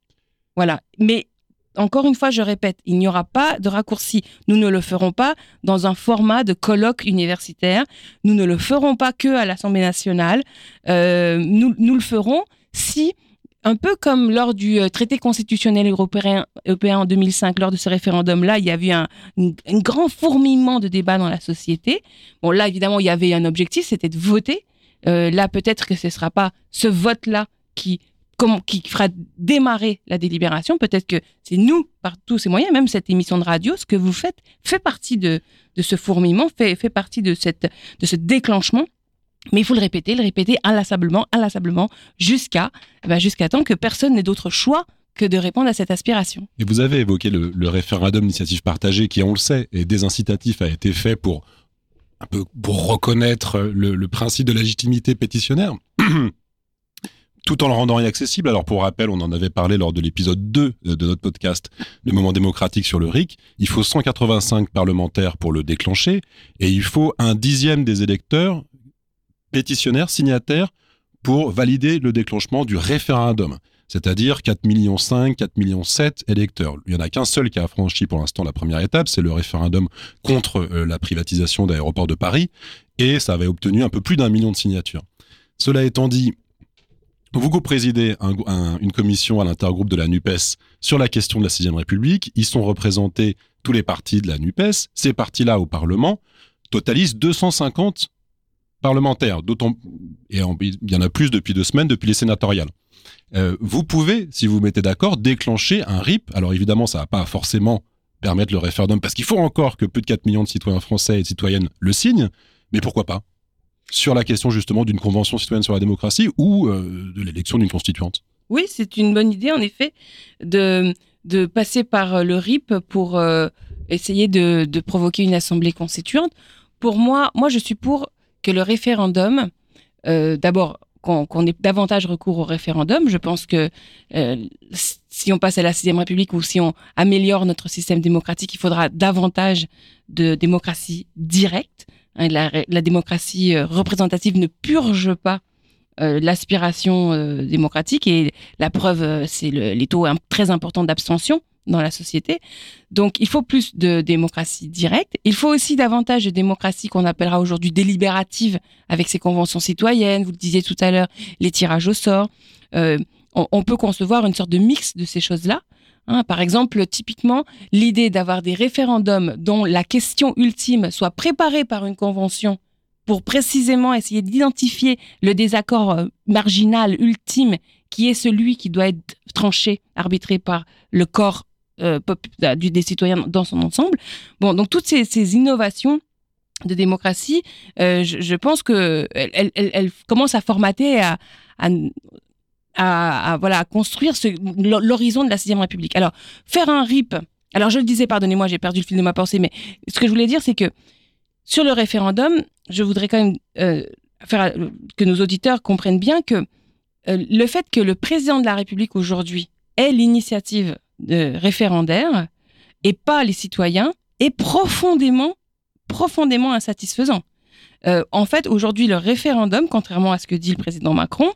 Voilà, mais encore une fois, je répète, il n'y aura pas de raccourci. Nous ne le ferons pas dans un format de colloque universitaire. Nous ne le ferons pas que à l'Assemblée nationale. Euh, nous, nous le ferons si un peu comme lors du euh, traité constitutionnel européen, en 2005, lors de ce référendum-là, il y avait un, un, grand fourmillement de débats dans la société. Bon, là, évidemment, il y avait un objectif, c'était de voter. Euh, là, peut-être que ce ne sera pas ce vote-là qui, qui fera démarrer la délibération. Peut-être que c'est nous, par tous ces moyens, même cette émission de radio, ce que vous faites fait partie de, ce fourmillement, fait, partie de ce déclenchement. Mais il faut le répéter, le répéter inlassablement, inlassablement, jusqu'à ben jusqu'à temps que personne n'ait d'autre choix que de répondre à cette aspiration. Et vous avez évoqué le, le référendum d'initiative partagée qui, on le sait, est désincitatif, a été fait pour un peu pour reconnaître le, le principe de légitimité pétitionnaire. tout en le rendant inaccessible. Alors pour rappel, on en avait parlé lors de l'épisode 2 de notre podcast, le moment démocratique sur le RIC. Il faut 185 parlementaires pour le déclencher et il faut un dixième des électeurs pétitionnaires, signataires, pour valider le déclenchement du référendum. C'est-à-dire 4 millions 5, 4 millions 7 électeurs. Il n'y en a qu'un seul qui a franchi pour l'instant la première étape, c'est le référendum contre euh, la privatisation d'aéroports de Paris, et ça avait obtenu un peu plus d'un million de signatures. Cela étant dit, vous co-présidez un, un, une commission à l'intergroupe de la NUPES sur la question de la 6 République. Ils sont représentés tous les partis de la NUPES. Ces partis-là au Parlement totalisent 250 parlementaires. D'autant, et il y en a plus depuis deux semaines, depuis les sénatoriales. Euh, vous pouvez, si vous mettez d'accord, déclencher un RIP. Alors évidemment, ça va pas forcément permettre le référendum parce qu'il faut encore que plus de 4 millions de citoyens français et de citoyennes le signent. Mais pourquoi pas? Sur la question justement d'une convention citoyenne sur la démocratie ou euh, de l'élection d'une constituante. Oui, c'est une bonne idée en effet de, de passer par le RIP pour euh, essayer de, de, provoquer une assemblée constituante. Pour moi, moi je suis pour que le référendum, euh, d'abord qu'on qu ait davantage recours au référendum. Je pense que euh, si on passe à la sixième République ou si on améliore notre système démocratique, il faudra davantage de démocratie directe. La, la, démocratie euh, représentative ne purge pas l'aspiration démocratique et la preuve, c'est le, les taux très importants d'abstention dans la société. Donc, il faut plus de démocratie directe. Il faut aussi davantage de démocratie qu'on appellera aujourd'hui délibérative avec ces conventions citoyennes. Vous le disiez tout à l'heure, les tirages au sort. Euh, on, peut concevoir une sorte de mix de ces choses-là. Hein, par exemple, typiquement, l'idée d'avoir des référendums dont la question ultime soit préparée par une convention pour précisément essayer d'identifier le désaccord euh, marginal ultime qui est celui qui doit être tranché, arbitré par le corps euh, du, des citoyens dans son ensemble. Bon, donc toutes ces, innovations de démocratie, euh, je, pense que elle, commence à formater, à, à, voilà, construire l'horizon de la sixième République. Alors, faire un RIP. Alors, je le disais, pardonnez-moi, j'ai perdu le fil de ma pensée, mais ce que je voulais dire, c'est que sur le référendum, je voudrais quand même euh, faire que nos auditeurs comprennent bien que le fait que le président de la République aujourd'hui ait l'initiative de référendaire et pas les citoyens est profondément, profondément insatisfaisant. Euh, en fait, aujourd'hui, le référendum, contrairement à ce que dit le président Macron,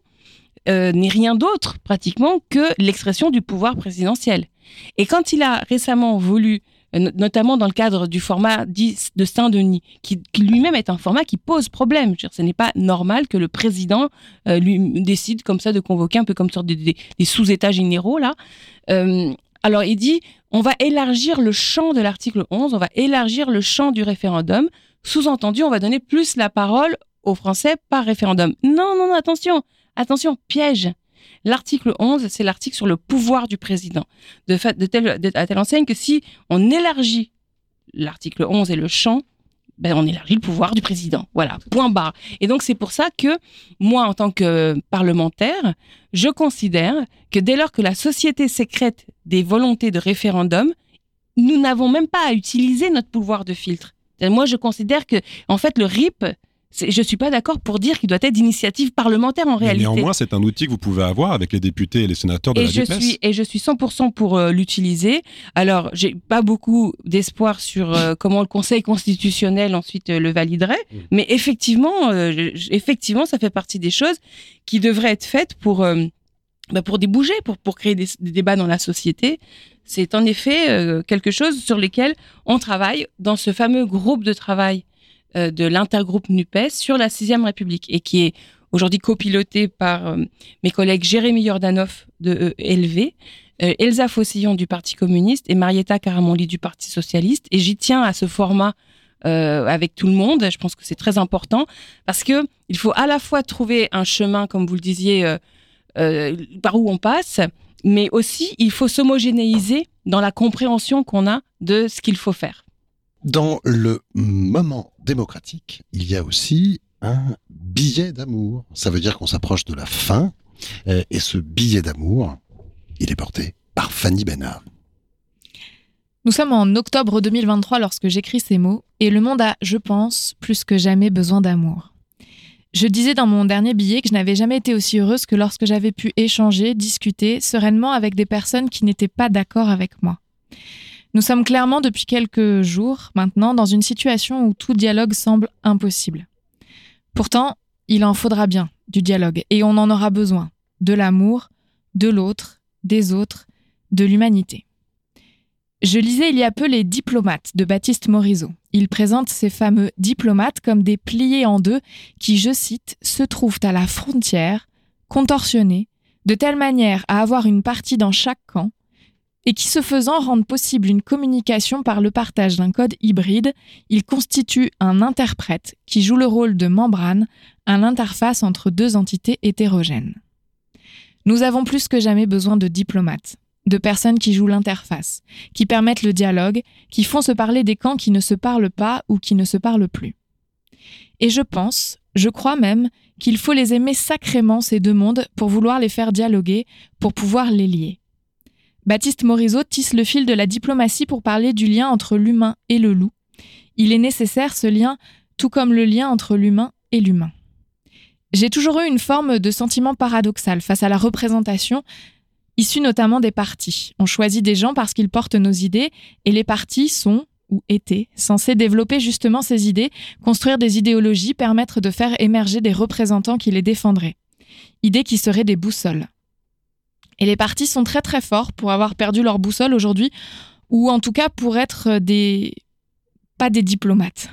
euh, n'est rien d'autre pratiquement que l'expression du pouvoir présidentiel. Et quand il a récemment voulu notamment dans le cadre du format de Saint-Denis, qui, lui-même est un format qui pose problème. Dire, ce n'est pas normal que le président euh, lui décide comme ça de convoquer un peu comme sorte des, des, sous-états généraux là. Euh, alors il dit, on va élargir le champ de l'article 11, on va élargir le champ du référendum. Sous-entendu, on va donner plus la parole aux Français par référendum. Non, non, non, attention, attention, piège. L'article 11, c'est l'article sur le pouvoir du président. De, à telle enseigne que si on élargit l'article 11 et le champ, ben on élargit le pouvoir du président. Voilà, point barre. Et donc c'est pour ça que moi, en tant que parlementaire, je considère que dès lors que la société sécrète des volontés de référendum, nous n'avons même pas à utiliser notre pouvoir de filtre. Moi, je considère que, en fait, le RIP, je suis pas d'accord pour dire qu'il doit être d'initiative parlementaire en Mais réalité. Néanmoins, c'est un outil que vous pouvez avoir avec les députés et les sénateurs de et la je suis et je suis 100% pour euh, l'utiliser. Alors, j'ai pas beaucoup d'espoir sur euh, comment le Conseil constitutionnel ensuite euh, le validerait, Mmh. mais effectivement, effectivement, ça fait partie des choses qui devraient être faites pour bah, pour débouger, pour pour créer des, des débats dans la société. C'est en effet quelque chose sur lesquels on travaille dans ce fameux groupe de travail de l'intergroupe NUPES sur la sixième République et qui est aujourd'hui copiloté par euh, mes collègues Jérémy Jordanov de euh, LV, euh, Elsa Fossillon du Parti communiste et Marietta Caramonli du Parti socialiste. Et j'y tiens à ce format euh, avec tout le monde. Je pense que c'est très important parce que il faut à la fois trouver un chemin, comme vous le disiez, euh, euh, par où on passe, mais aussi il faut s'homogénéiser dans la compréhension qu'on a de ce qu'il faut faire. Dans le moment démocratique, il y a aussi un billet d'amour. Ça veut dire qu'on s'approche de la fin. euh, et ce billet d'amour, il est porté par Fanny Bénard. Nous sommes en octobre 2023 lorsque j'écris ces mots, et le monde a, je pense, plus que jamais besoin d'amour. Je disais dans mon dernier billet que je n'avais jamais été aussi heureuse que lorsque j'avais pu échanger, discuter sereinement avec des personnes qui n'étaient pas d'accord avec moi. Nous sommes clairement depuis quelques jours maintenant dans une situation où tout dialogue semble impossible. Pourtant, il en faudra bien du dialogue et on en aura besoin, de l'amour, de l'autre, des autres, de l'humanité. Je lisais il y a peu Les Diplomates de Baptiste Morisot. Il présente ces fameux diplomates comme des pliés en deux qui, je cite, se trouvent à la frontière, contorsionnés, de telle manière à avoir une partie dans chaque camp, et qui, ce faisant, rendent possible une communication par le partage d'un code hybride, ils constituent un interprète qui joue le rôle de membrane à l'interface entre deux entités hétérogènes. Nous avons plus que jamais besoin de diplomates de personnes qui jouent l'interface, qui permettent le dialogue, qui font se parler des camps qui ne se parlent pas ou qui ne se parlent plus. Et je pense, je crois même, qu'il faut les aimer sacrément ces deux mondes pour vouloir les faire dialoguer, pour pouvoir les lier. Baptiste Morisot tisse le fil de la diplomatie pour parler du lien entre l'humain et le loup. Il est nécessaire ce lien, tout comme le lien entre l'humain et l'humain. J'ai toujours eu une forme de sentiment paradoxal face à la représentation issus notamment des partis. On choisit des gens parce qu'ils portent nos idées et les partis sont ou étaient censés développer justement ces idées, construire des idéologies, permettre de faire émerger des représentants qui les défendraient. Idées qui seraient des boussoles. Et les partis sont très très forts pour avoir perdu leur boussole aujourd'hui, ou en tout cas pour être des... pas des diplomates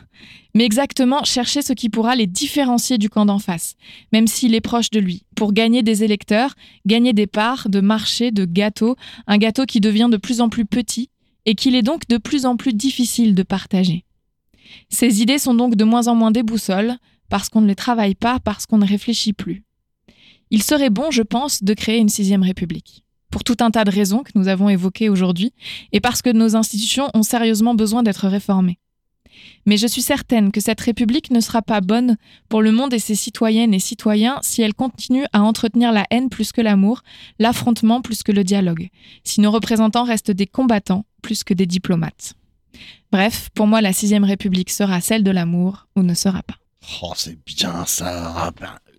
mais exactement chercher ce qui pourra les différencier du camp d'en face, même s'il est proche de lui, pour gagner des électeurs, gagner des parts de marché, de gâteau, un gâteau qui devient de plus en plus petit et qu'il est donc de plus en plus difficile de partager. Ces idées sont donc de moins en moins des boussoles, parce qu'on ne les travaille pas, parce qu'on ne réfléchit plus. Il serait bon, je pense, de créer une sixième république. Pour tout un tas de raisons que nous avons évoquées aujourd'hui, et parce que nos institutions ont sérieusement besoin d'être réformées. Mais je suis certaine que cette République ne sera pas bonne pour le monde et ses citoyennes et citoyens si elle continue à entretenir la haine plus que l'amour, l'affrontement plus que le dialogue, si nos représentants restent des combattants plus que des diplomates. Bref, pour moi, la sixième République sera celle de l'amour ou ne sera pas. Oh, c'est bien ça.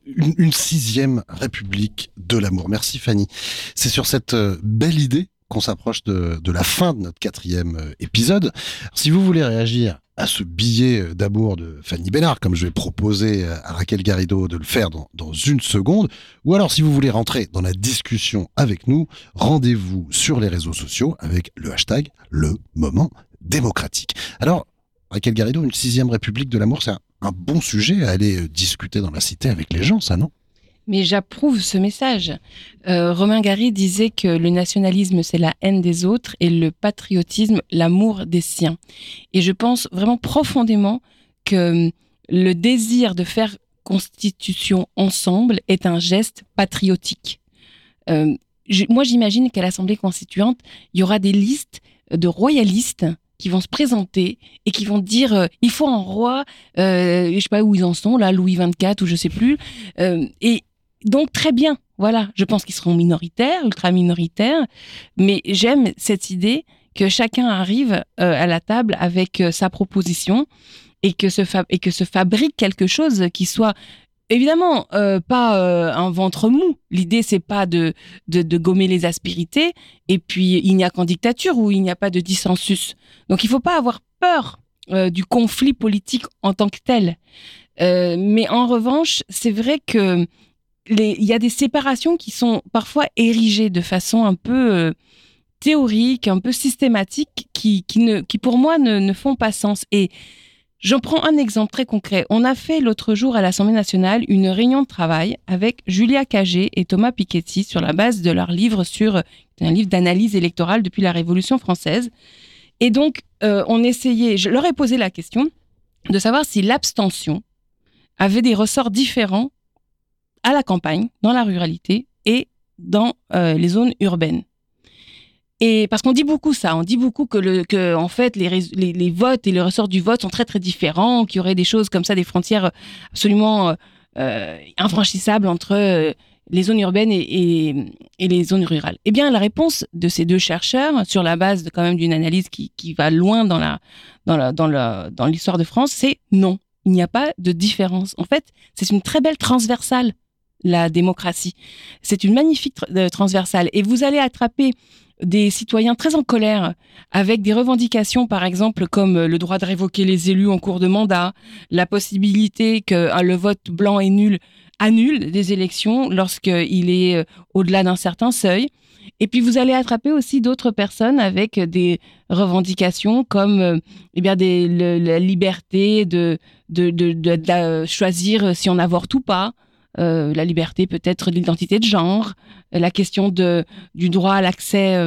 Une, une, sixième République de l'amour. Merci Fanny. C'est sur cette euh, belle idée qu'on s'approche de, de, la fin de notre quatrième euh, épisode. si vous voulez réagir à ce billet euh, d'amour de Fanny Bénard, comme je vais proposer à Raquel Garrido de le faire dans, dans une seconde, ou alors si vous voulez rentrer dans la discussion avec nous, rendez-vous sur les réseaux sociaux avec le hashtag le moment démocratique. Alors, Raquel Garrido, une sixième république de l'amour, c'est un, un bon sujet à aller euh, discuter dans la cité avec les gens, ça non? Mais j'approuve ce message. Euh, Romain Gary disait que le nationalisme, c'est la haine des autres et le patriotisme, l'amour des siens. Et je pense vraiment profondément que le désir de faire constitution ensemble est un geste patriotique. Euh, moi, j'imagine qu'à l'Assemblée constituante, il y aura des listes de royalistes qui vont se présenter et qui vont dire euh, il faut un roi, euh, je sais pas où ils en sont là, Louis XXIV ou je sais plus, euh, et donc très bien, voilà, je pense qu'ils seront minoritaires, ultra minoritaires, mais j'aime cette idée que chacun arrive euh, à la table avec sa proposition et que, se et que se fabrique quelque chose qui soit évidemment euh, pas euh, un ventre mou. L'idée c'est pas de, de, gommer les aspérités et puis il n'y a qu'en dictature où il n'y a pas de dissensus. Donc il faut pas avoir peur euh, du conflit politique en tant que tel. mais en revanche, c'est vrai que il y a des séparations qui sont parfois érigées de façon un peu théorique, un peu systématique, qui, qui, ne, qui pour moi ne, ne font pas sens. Et j'en prends un exemple très concret. On a fait l'autre jour à l'Assemblée nationale une réunion de travail avec Julia Cagé et Thomas Piketty sur la base de leur livre sur un livre d'analyse électorale depuis la Révolution française. Et donc, euh, on essayait, je leur ai posé la question de savoir si l'abstention avait des ressorts différents à la campagne, dans la ruralité et dans euh, les zones urbaines. Et parce qu'on dit beaucoup ça, on dit beaucoup que, le, que en fait les, les, votes et le ressort du vote sont très très différents, qu'il y aurait des choses comme ça, des frontières absolument euh, infranchissables entre euh, les zones urbaines et, les zones rurales Eh bien, la réponse de ces deux chercheurs, sur la base quand même d'une analyse qui, va loin dans la dans la, dans dans l'histoire de France, c'est non. Il n'y a pas de différence. En fait, c'est une très belle transversale la démocratie. C'est une magnifique euh, transversale. Et vous allez attraper des citoyens très en colère avec des revendications, par exemple, comme le droit de révoquer les élus en cours de mandat, la possibilité que hein, le vote blanc et nul annule des élections lorsqu'il est euh, au-delà d'un certain seuil. Et puis vous allez attraper aussi d'autres personnes avec des revendications comme euh, eh bien la liberté de, de, de, choisir si on avorte ou pas, euh, la liberté peut-être de l'identité de genre, la question de, du droit à l'accès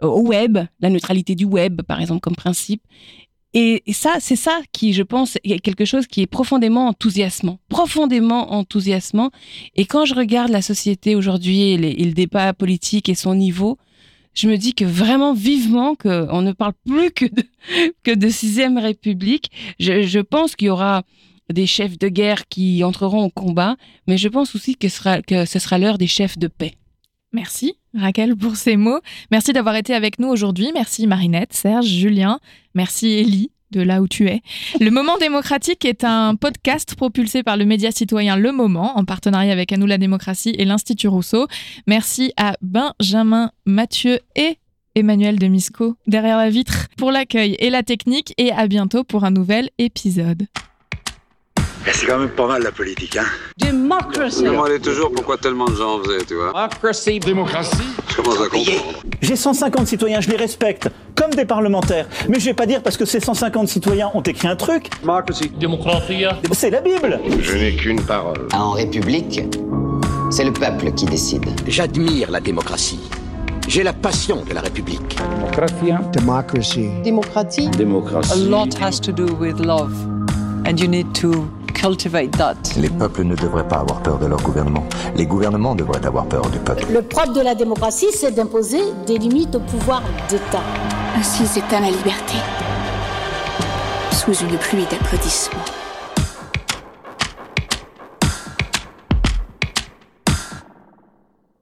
au web, la neutralité du web par exemple comme principe. Et, ça, c'est ça qui, je pense, est quelque chose qui est profondément enthousiasmant, profondément enthousiasmant. Et quand je regarde la société aujourd'hui et, le débat politique et son niveau, je me dis que vraiment vivement qu'on ne parle plus que de, que de sixième république. Je, pense qu'il y aura des chefs de guerre qui entreront au combat, mais je pense aussi que, ce sera l'heure des chefs de paix. Merci Raquel pour ces mots. Merci d'avoir été avec nous aujourd'hui. Merci Marinette, Serge, Julien. Merci Ellie de là où tu es. Le Moment démocratique est un podcast propulsé par le média citoyen Le Moment en partenariat avec À nous la démocratie et l'Institut Rousseau. Merci à Benjamin, Mathieu et Emmanuel Demisco derrière la vitre pour l'accueil et la technique et à bientôt pour un nouvel épisode. C'est quand même pas mal la politique, hein Démocratie. Je me demandais toujours pourquoi tellement de gens faisaient, tu vois? Démocratie. Démocratie. Je commence à comprendre. J'ai 150 citoyens, je les respecte, comme des parlementaires. Mais je vais pas dire parce que ces 150 citoyens ont écrit un truc. Démocratie. Démocratie. C'est la Bible. Je n'ai qu'une parole. En République, c'est le peuple qui décide. J'admire la démocratie. J'ai la passion de la République. Démocratie. Démocratie. Démocratie. A lot has to do with love. And you need to les peuples ne devraient pas avoir peur de leur gouvernement. Les gouvernements devraient avoir peur du peuple. Le propre de la démocratie, c'est d'imposer des limites au pouvoir d'État. Ainsi s'éteint la liberté, sous une pluie d'applaudissements.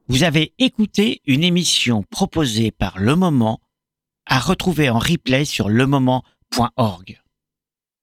Vous avez écouté une émission proposée par Le Moment, à retrouver en replay sur lemoment.org.